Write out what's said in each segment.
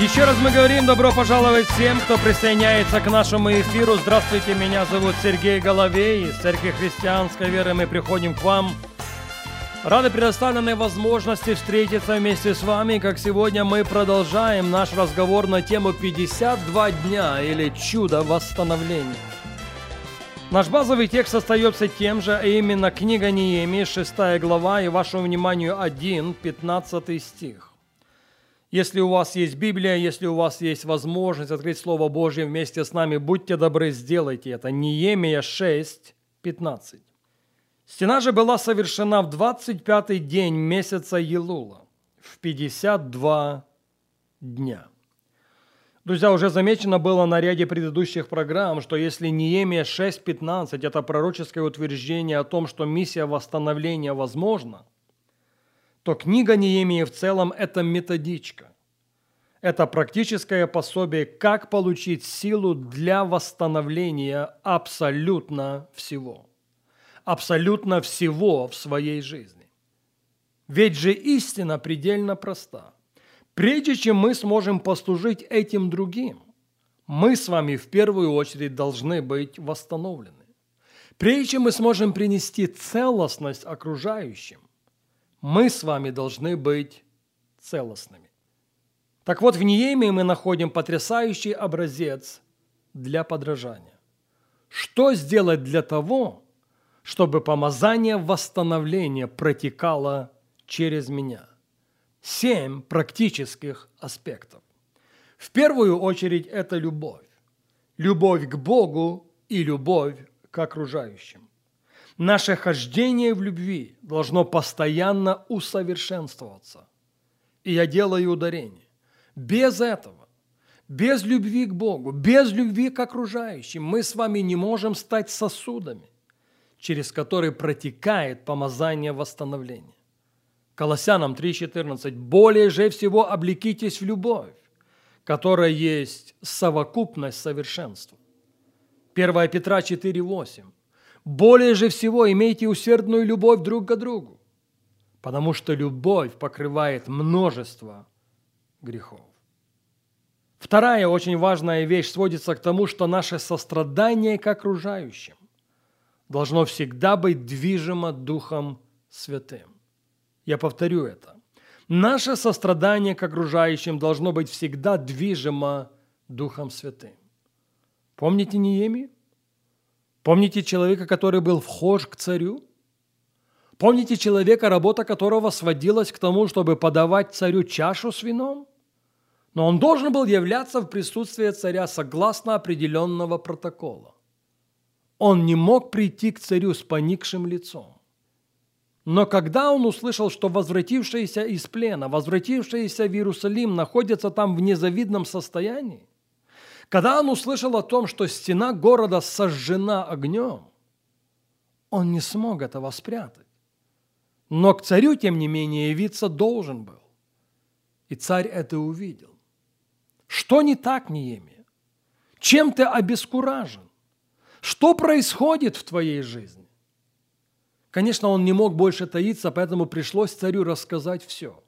Еще раз мы говорим добро пожаловать всем, кто присоединяется к нашему эфиру. Здравствуйте, меня зовут Сергей Головей. Из Церкви Христианской Веры мы приходим к вам. Рады предоставленной возможности встретиться вместе с вами, как сегодня мы продолжаем наш разговор на тему 52 дня или чудо восстановления. Наш базовый текст остается тем же, а именно книга Неемии, 6 глава, и вашему вниманию 1, 15 стих. Если у вас есть Библия, если у вас есть возможность открыть Слово Божье вместе с нами, будьте добры, сделайте это. Неемия 6, 15. Стена же была совершена в 25-й день месяца Елула, в 52 дня. Друзья, уже замечено было на ряде предыдущих программ, что если Неемия 6.15 – это пророческое утверждение о том, что миссия восстановления возможна – то книга Неемии в целом – это методичка. Это практическое пособие, как получить силу для восстановления абсолютно всего. Абсолютно всего в своей жизни. Ведь же истина предельно проста. Прежде чем мы сможем послужить этим другим, мы с вами в первую очередь должны быть восстановлены. Прежде чем мы сможем принести целостность окружающим, мы с вами должны быть целостными. Так вот, в Неемии мы находим потрясающий образец для подражания. Что сделать для того, чтобы помазание восстановления протекало через меня? Семь практических аспектов. В первую очередь это любовь. Любовь к Богу и любовь к окружающим. Наше хождение в любви должно постоянно усовершенствоваться. И я делаю ударение. Без этого, без любви к Богу, без любви к окружающим, мы с вами не можем стать сосудами, через которые протекает помазание восстановления. Колоссянам 3.14. «Более же всего облекитесь в любовь, которая есть совокупность совершенства». 1 Петра 4.8. Более же всего имейте усердную любовь друг к другу, потому что любовь покрывает множество грехов. Вторая очень важная вещь сводится к тому, что наше сострадание к окружающим должно всегда быть движимо Духом Святым. Я повторю это. Наше сострадание к окружающим должно быть всегда движимо Духом Святым. Помните Неемию? Помните человека, который был вхож к царю? Помните человека, работа которого сводилась к тому, чтобы подавать царю чашу с вином? Но он должен был являться в присутствии царя согласно определенного протокола. Он не мог прийти к царю с поникшим лицом. Но когда он услышал, что возвратившиеся из плена, возвратившиеся в Иерусалим находятся там в незавидном состоянии, когда он услышал о том, что стена города сожжена огнем, он не смог этого спрятать. Но к царю, тем не менее, явиться должен был. И царь это увидел. Что не так, Неемия? Чем ты обескуражен? Что происходит в твоей жизни? Конечно, он не мог больше таиться, поэтому пришлось царю рассказать все –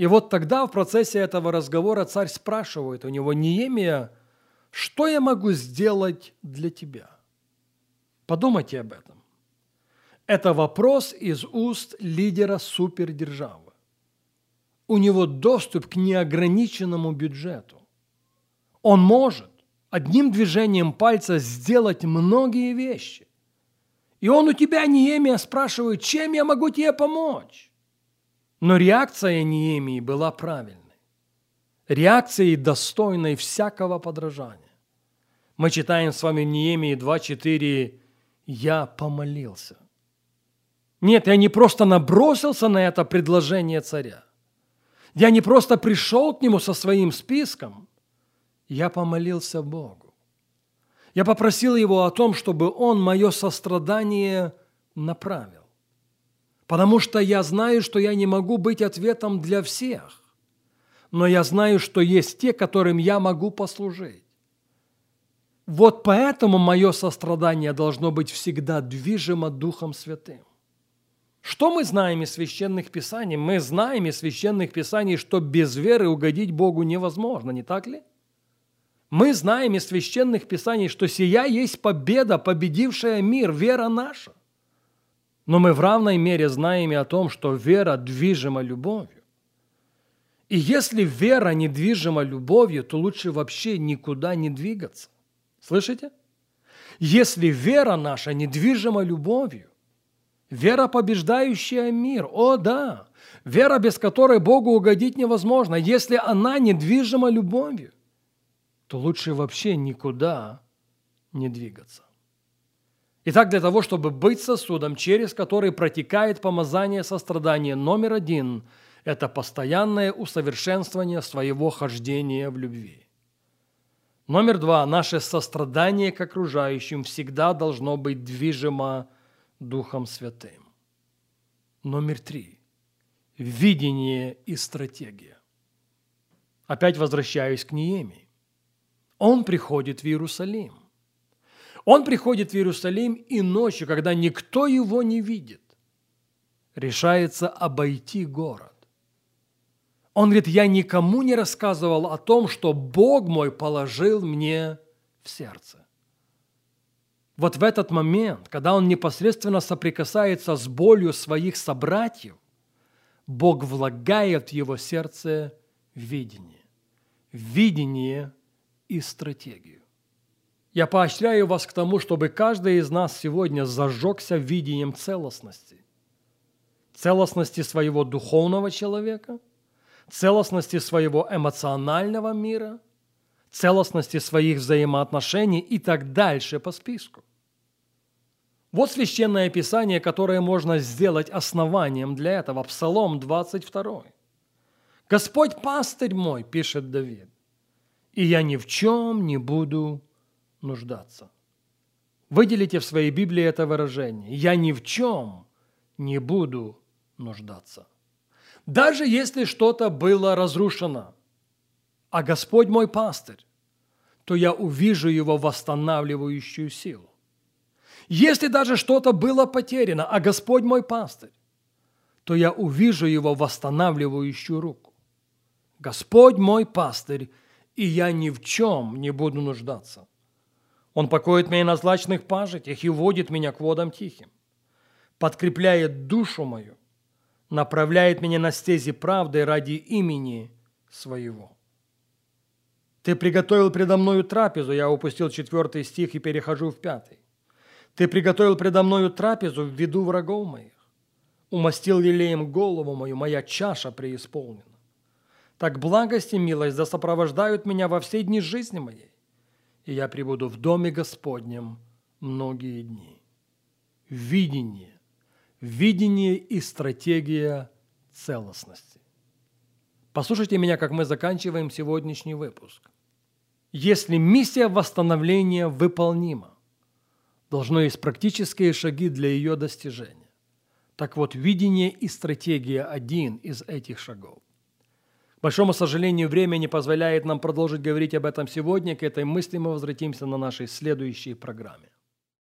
и вот тогда в процессе этого разговора царь спрашивает у него, Неемия, что я могу сделать для тебя? Подумайте об этом. Это вопрос из уст лидера супердержавы. У него доступ к неограниченному бюджету. Он может одним движением пальца сделать многие вещи. И он у тебя, Неемия, спрашивает, чем я могу тебе помочь? Но реакция Неемии была правильной. Реакцией, достойной всякого подражания. Мы читаем с вами Неемии 2.4 «Я помолился». Нет, я не просто набросился на это предложение царя. Я не просто пришел к нему со своим списком. Я помолился Богу. Я попросил его о том, чтобы он мое сострадание направил. Потому что я знаю, что я не могу быть ответом для всех, но я знаю, что есть те, которым я могу послужить. Вот поэтому мое сострадание должно быть всегда движимо Духом Святым. Что мы знаем из священных писаний? Мы знаем из священных писаний, что без веры угодить Богу невозможно, не так ли? Мы знаем из священных писаний, что сия есть победа, победившая мир, вера наша. Но мы в равной мере знаем и о том, что вера движима любовью. И если вера недвижима любовью, то лучше вообще никуда не двигаться. Слышите? Если вера наша недвижима любовью, вера, побеждающая мир, о да, вера, без которой Богу угодить невозможно, если она недвижима любовью, то лучше вообще никуда не двигаться. Итак, для того, чтобы быть сосудом, через который протекает помазание сострадания номер один, это постоянное усовершенствование своего хождения в любви. Номер два. Наше сострадание к окружающим всегда должно быть движимо Духом Святым. Номер три. Видение и стратегия. Опять возвращаюсь к Ниемии. Он приходит в Иерусалим. Он приходит в Иерусалим и ночью, когда никто его не видит, решается обойти город. Он говорит, я никому не рассказывал о том, что Бог мой положил мне в сердце. Вот в этот момент, когда он непосредственно соприкасается с болью своих собратьев, Бог влагает в его сердце видение. Видение и стратегию. Я поощряю вас к тому, чтобы каждый из нас сегодня зажегся видением целостности. Целостности своего духовного человека, целостности своего эмоционального мира, целостности своих взаимоотношений и так дальше по списку. Вот священное писание, которое можно сделать основанием для этого. Псалом 22. «Господь пастырь мой», пишет Давид, «и я ни в чем не буду нуждаться. Выделите в своей Библии это выражение. Я ни в чем не буду нуждаться. Даже если что-то было разрушено, а Господь мой пастырь, то я увижу его восстанавливающую силу. Если даже что-то было потеряно, а Господь мой пастырь, то я увижу его восстанавливающую руку. Господь мой пастырь, и я ни в чем не буду нуждаться. Он покоит меня на злачных пажитях и водит меня к водам тихим, подкрепляет душу мою, направляет меня на стези правды ради имени своего. Ты приготовил предо мною трапезу, я упустил четвертый стих и перехожу в пятый. Ты приготовил предо мною трапезу в виду врагов моих. Умастил елеем голову мою, моя чаша преисполнена. Так благость и милость да сопровождают меня во все дни жизни моей и я пребуду в доме Господнем многие дни. Видение, видение и стратегия целостности. Послушайте меня, как мы заканчиваем сегодняшний выпуск. Если миссия восстановления выполнима, должно есть практические шаги для ее достижения. Так вот, видение и стратегия – один из этих шагов большому сожалению, время не позволяет нам продолжить говорить об этом сегодня. К этой мысли мы возвратимся на нашей следующей программе.